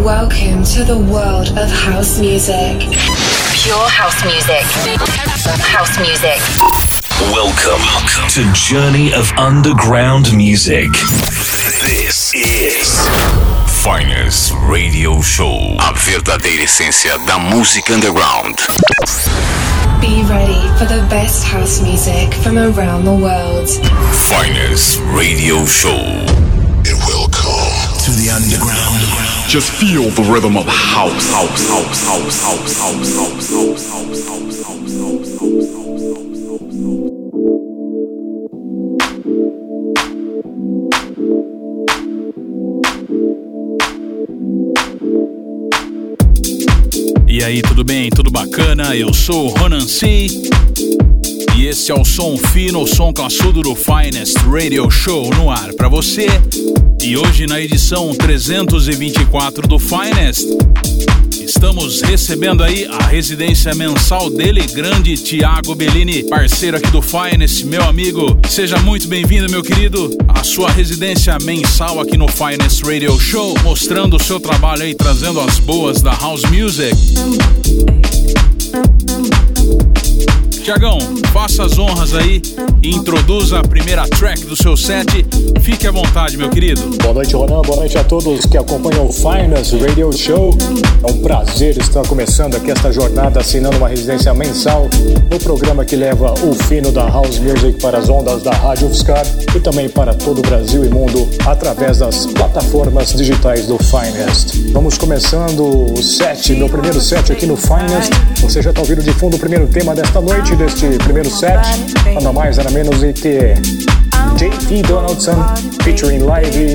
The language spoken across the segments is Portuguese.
Welcome to the world of house music. Pure house music. House music. Welcome to Journey of Underground Music. This is Finest Radio Show. A verdadeira essência da música underground. Be ready for the best house music from around the world. Finest Radio Show. And welcome to the underground. Just feel the rhythm of house, house, house, house, house, house, house, house, house, house. E aí, tudo bem? Tudo bacana? Eu sou o Ronan C. E esse é o som fino, o som classudo do Finest Radio Show no ar para você. E hoje na edição 324 do Finest, estamos recebendo aí a residência mensal dele, grande Tiago Bellini, parceiro aqui do Finest, meu amigo. Seja muito bem-vindo, meu querido, à sua residência mensal aqui no Finest Radio Show, mostrando o seu trabalho aí, trazendo as boas da house music. Tiagão, faça as honras aí e introduza a primeira track do seu set. Fique à vontade, meu querido. Boa noite, Ronan. Boa noite a todos que acompanham o Finest Radio Show. É um prazer estar começando aqui esta jornada assinando uma residência mensal no programa que leva o fino da House Music para as ondas da Rádio UFSCar e também para todo o Brasil e mundo através das plataformas digitais do Finest. Vamos começando o set, meu primeiro set aqui no Finest. Você já está ouvindo de fundo o primeiro tema desta noite, deste primeiro set. Nada mais, nada menos do que J.T. Donaldson featuring Live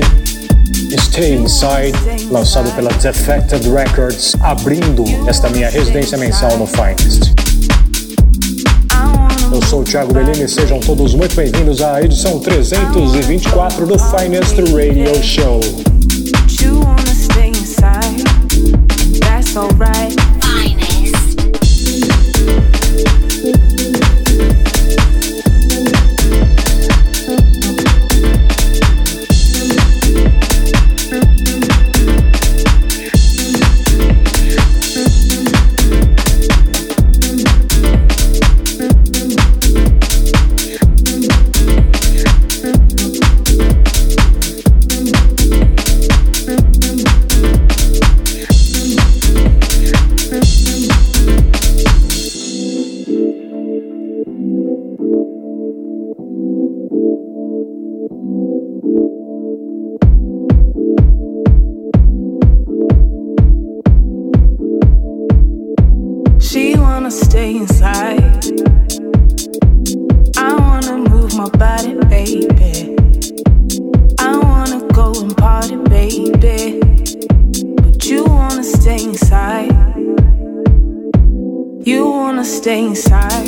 Stay Inside, lançado pela Defected Records, abrindo esta minha residência mensal no Finest. Eu sou o Thiago Bellini, sejam todos muito bem-vindos à edição 324 do Finest Radio Show. give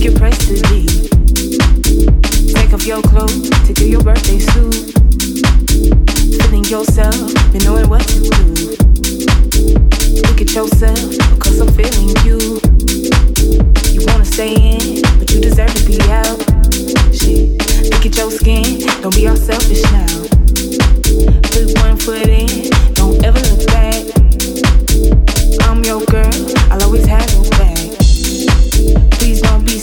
Take off your clothes to do your birthday suit. Feeling yourself and knowing what to do. Look at yourself because I'm feeling you. You wanna stay in, but you deserve to be out. Shit, look at your skin, don't be all selfish now. Put one foot in, don't ever look back. I'm your girl, I'll always have your back.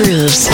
it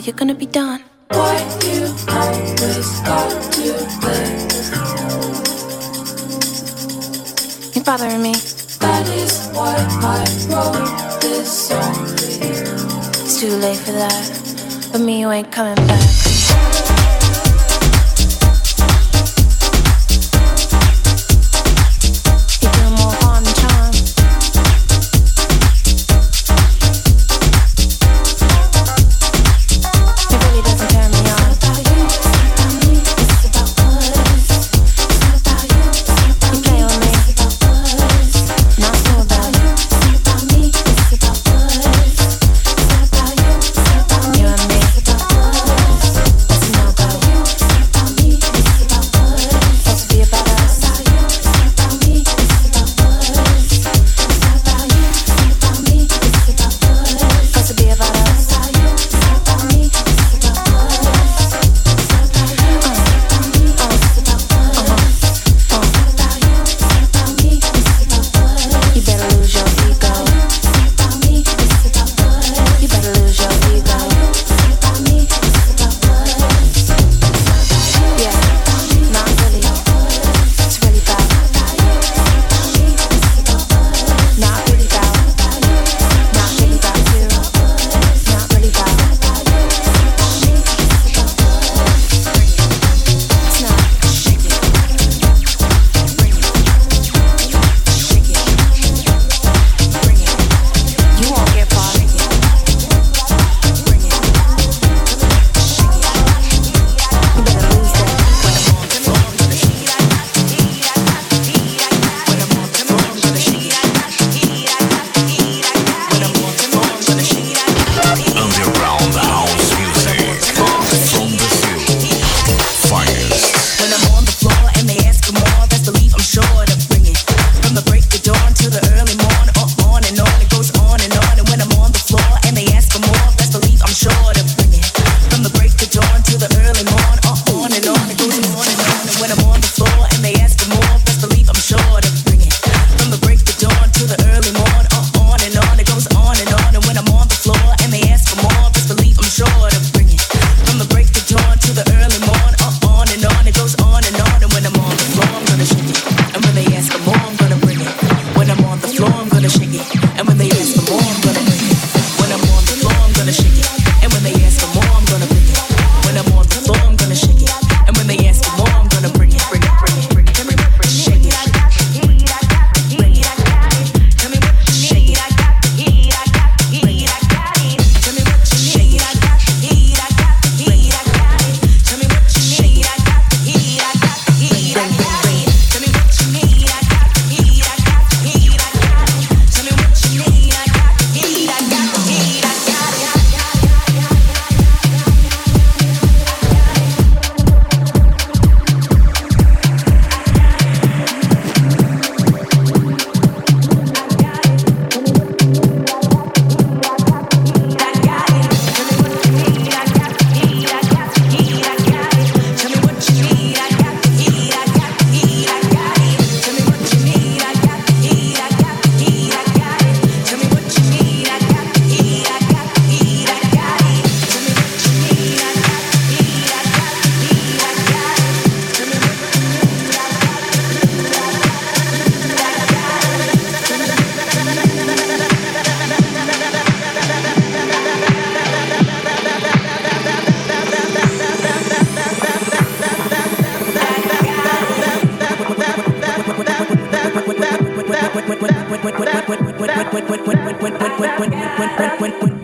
or you're gonna be done. Why you always got to You're bothering me. That is why I wrote this song. It's too late for that, but me, you ain't coming back.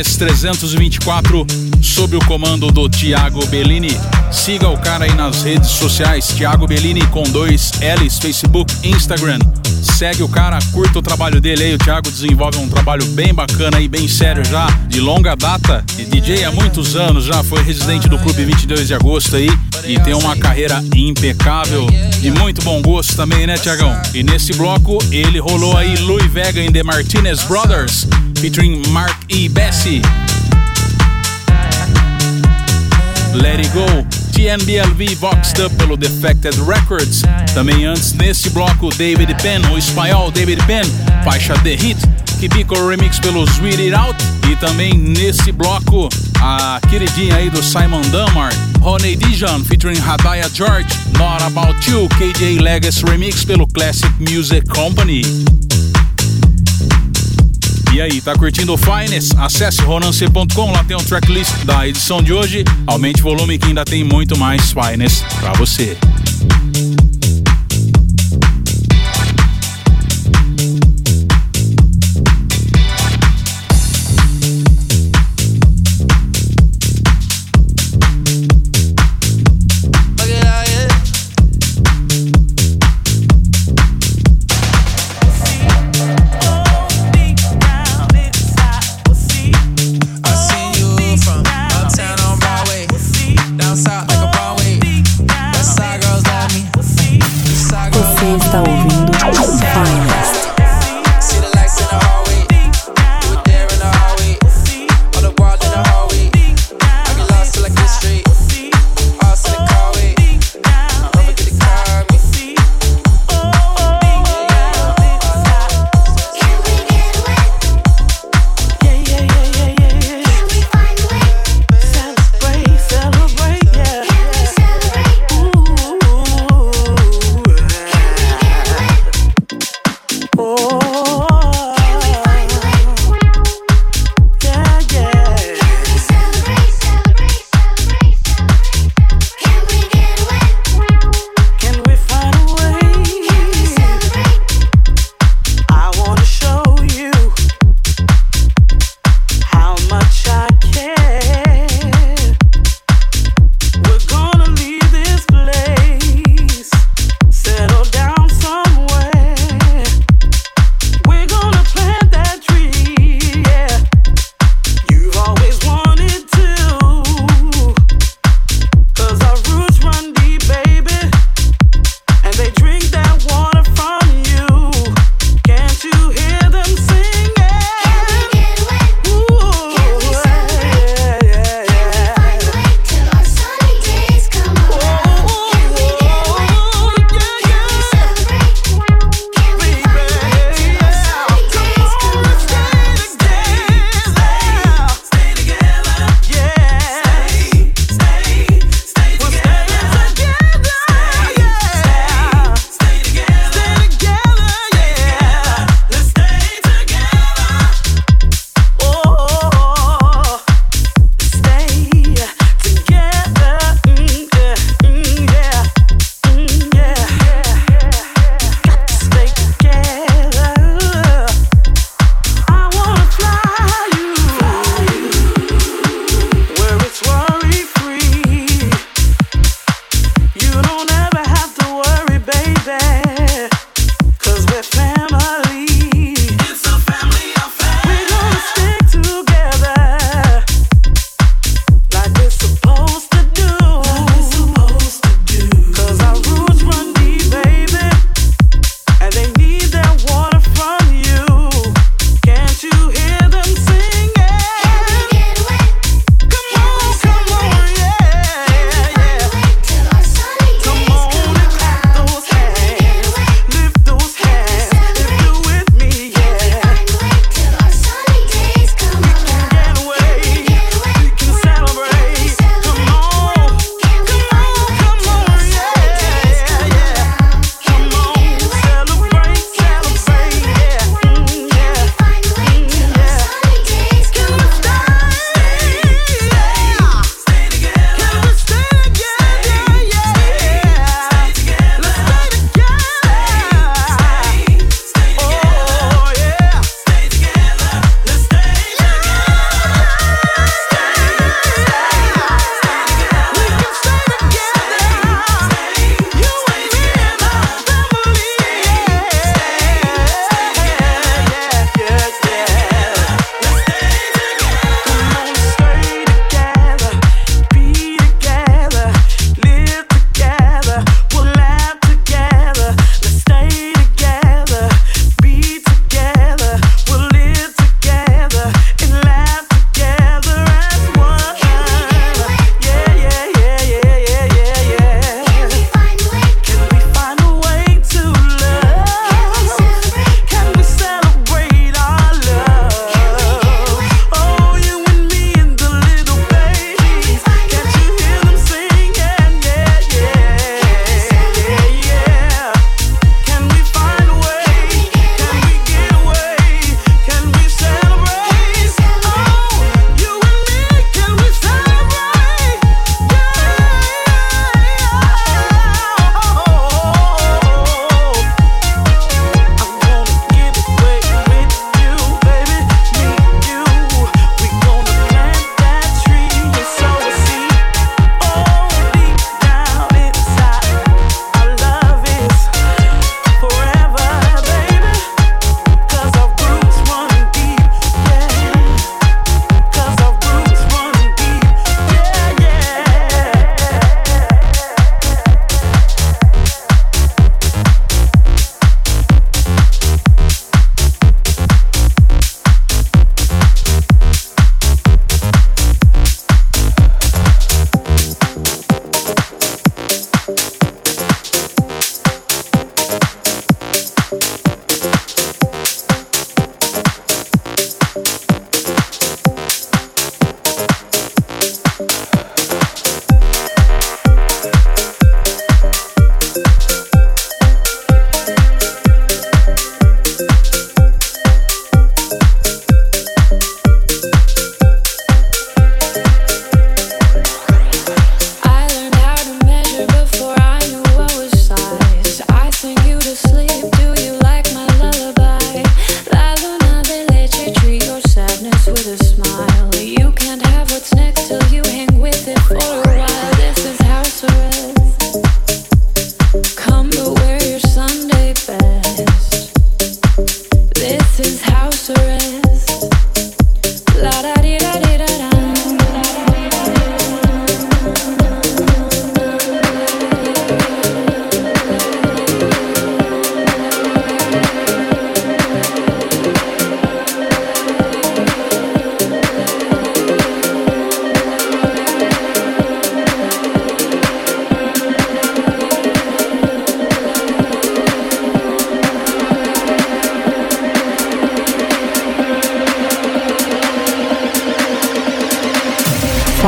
Finest 324 sob o comando do Thiago Bellini. Siga o cara aí nas redes sociais, Thiago Bellini com dois L's, Facebook, Instagram. Segue o cara, curta o trabalho dele aí. O Thiago desenvolve um trabalho bem bacana e bem sério já, de longa data. E DJ há muitos anos já, foi residente do Clube 22 de Agosto aí e tem uma carreira impecável, de muito bom gosto também, né, Thiagão? E nesse bloco ele rolou aí Louis Vega and the Martinez Brothers, featuring Mark E. Bessie. Let It Go, TNBLV Voxed Up pelo Defected Records. Também antes, nesse bloco, David Penn, o espanhol David Penn, faixa The Hit, Kibiko Remix pelo Sweet It Out. E também nesse bloco, a queridinha aí do Simon Dunmar, Honey Dijon featuring Hadaya George, Not About You, KJ Legacy Remix pelo Classic Music Company. E aí, tá curtindo o Finest? Acesse ronance.com, lá tem um tracklist da edição de hoje. Aumente o volume que ainda tem muito mais Finest pra você.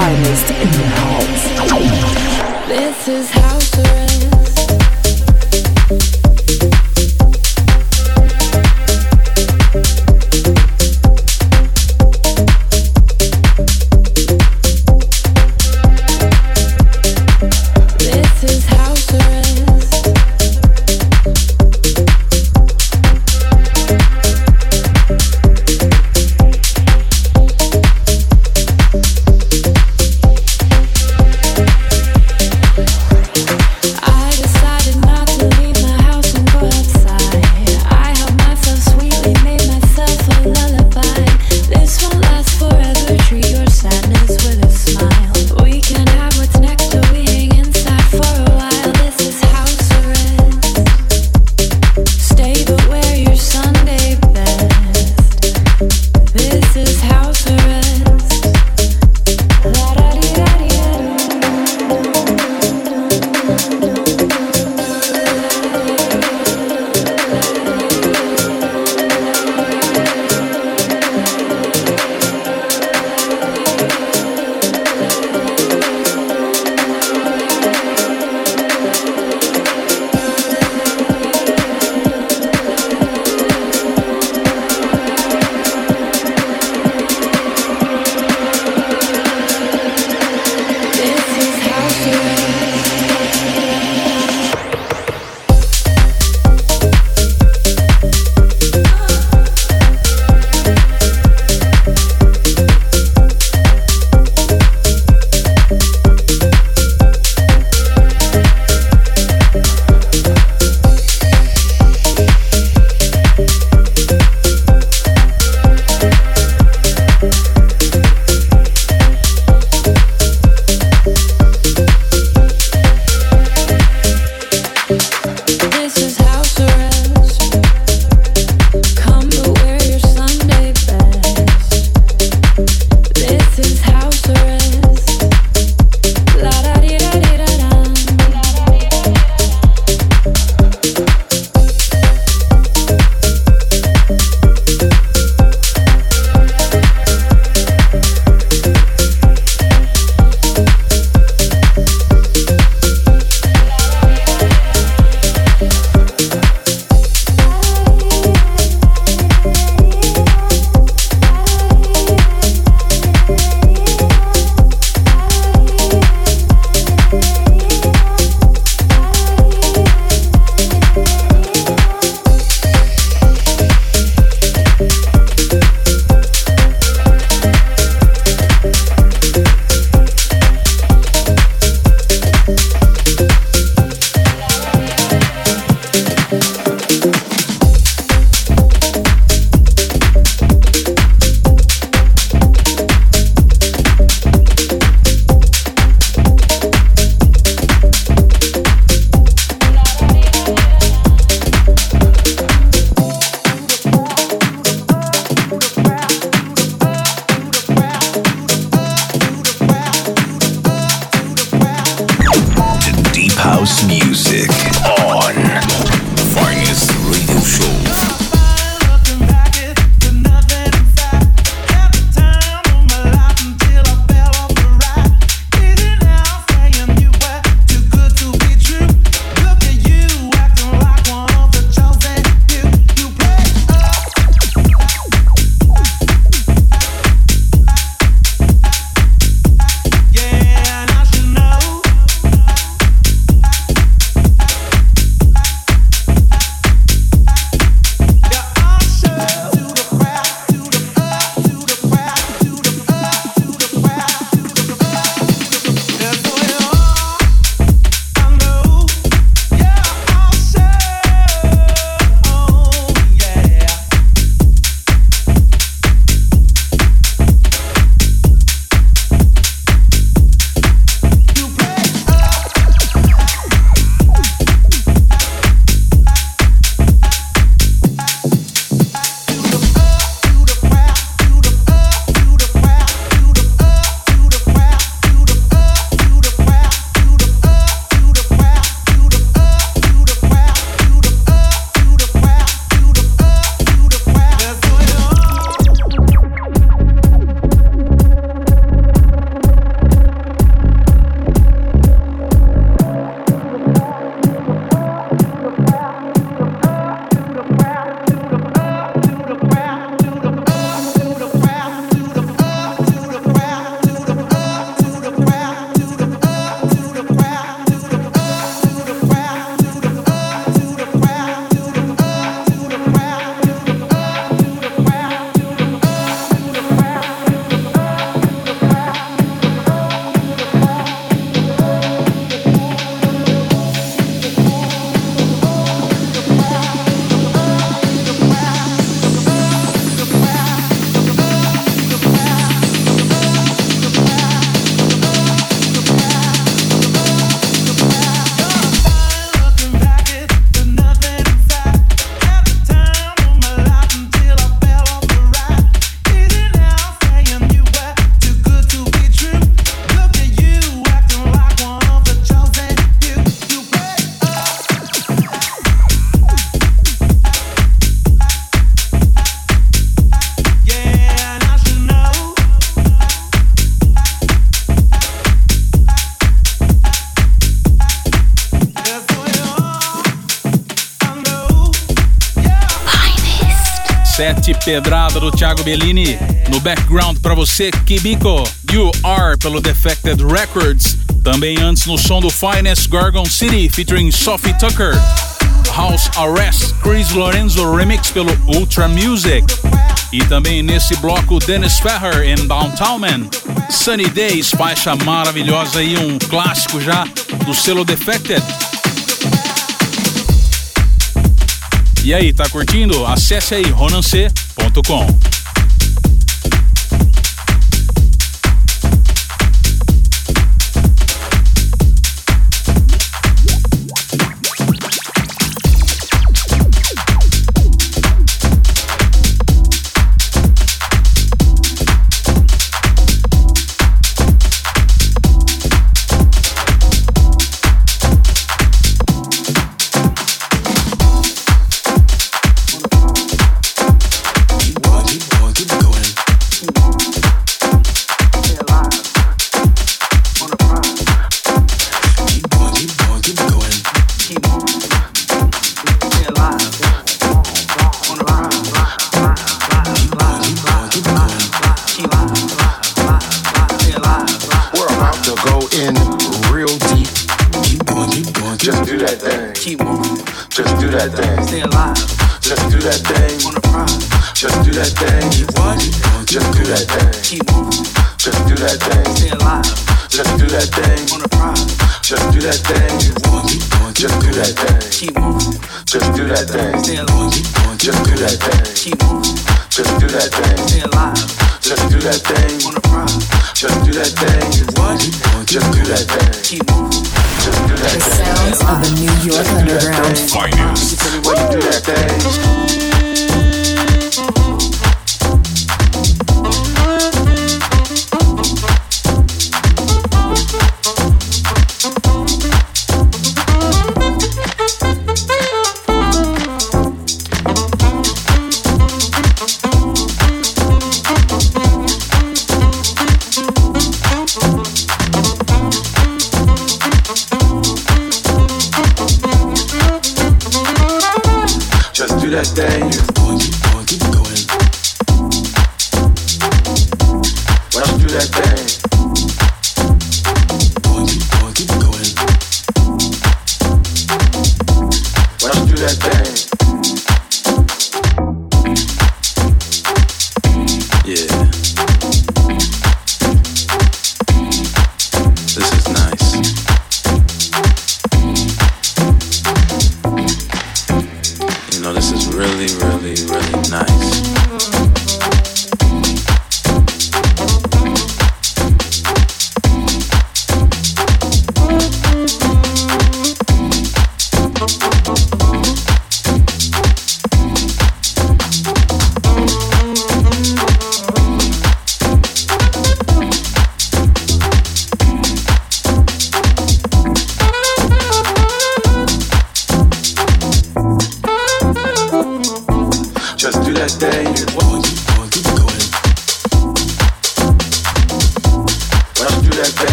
Finest in the house. This is house Pedrada do Thiago Bellini. No background para você, Kibiko. You Are pelo Defected Records. Também antes no som do Finest Gorgon City featuring Sophie Tucker. House Arrest, Chris Lorenzo Remix pelo Ultra Music. E também nesse bloco Dennis Ferrer em Downtown Man. Sunny Days, faixa maravilhosa e um clássico já do selo Defected. E aí, tá curtindo? Acesse aí ronance.com. when do that thing.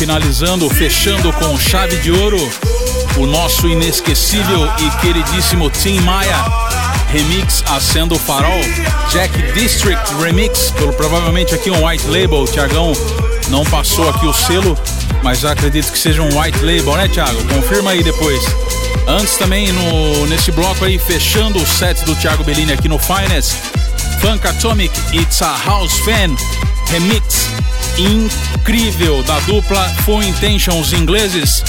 Finalizando, fechando com chave de ouro, o nosso inesquecível e queridíssimo Tim Maia. Remix Acendo o Farol, Jack District Remix, pelo provavelmente aqui um white label. Tiagão não passou aqui o selo, mas acredito que seja um white label, né, Thiago? Confirma aí depois. Antes também no, nesse bloco aí, fechando o set do Thiago Bellini aqui no Finest, Funk Atomic It's a House Fan Remix incrível da dupla Full Intentions ingleses.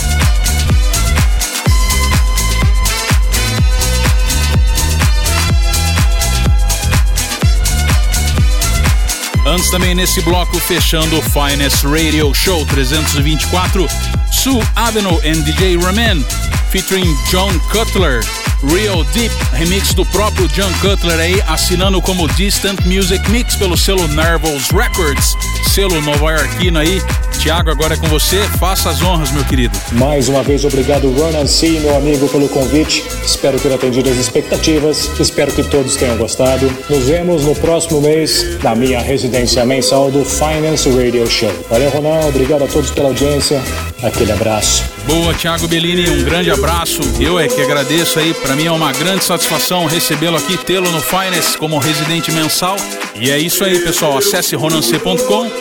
Antes também nesse bloco, fechando o Finest Radio Show 324, Sue Avenue and DJ Ramen, featuring John Cutler. Real Deep, remix do próprio John Cutler aí, assinando como Distant Music Mix pelo selo Nervous Records, selo nova-iorquino aí. Tiago, agora é com você, faça as honras, meu querido. Mais uma vez, obrigado, Ronan C, meu amigo, pelo convite. Espero ter atendido as expectativas, espero que todos tenham gostado. Nos vemos no próximo mês, na minha residência mensal do Finance Radio Show. Valeu, Ronan, obrigado a todos pela audiência, aquele abraço. Boa, Thiago Bellini, um grande abraço. Eu é que agradeço aí, para mim é uma grande satisfação recebê-lo aqui, tê-lo no Finance como residente mensal. E é isso aí, pessoal. Acesse ronance.com.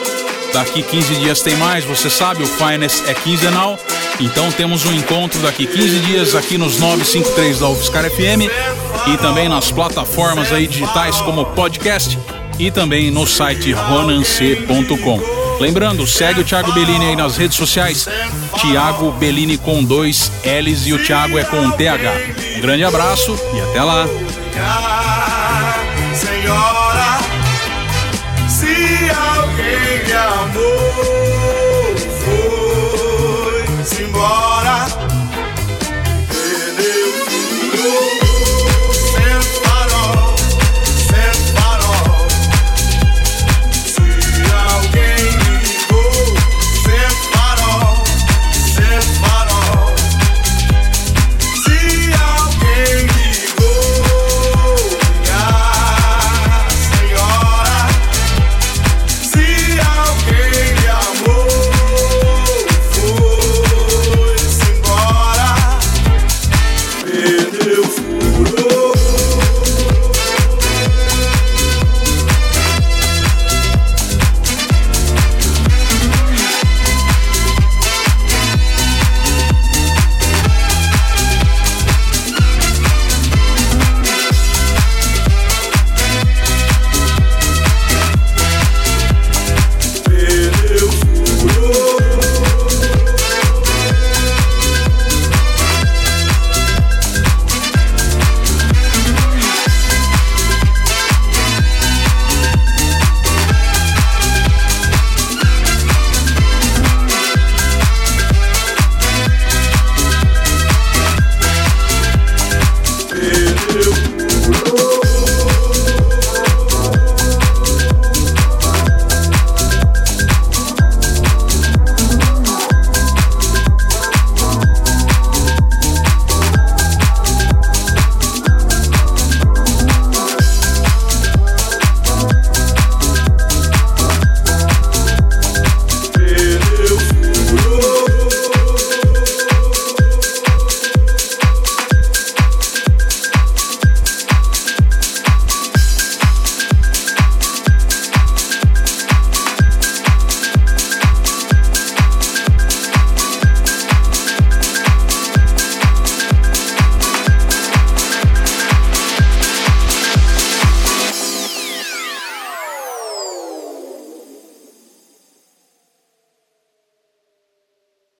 Daqui 15 dias tem mais, você sabe, o Finance é quinzenal. Então temos um encontro daqui 15 dias aqui nos 953 da UFSCar FM e também nas plataformas aí digitais como podcast e também no site ronance.com. Lembrando, segue o Thiago Bellini aí nas redes sociais. Thiago Bellini com dois L's e o Thiago é com TH. Um grande abraço e até lá. Senhora, se alguém me amou.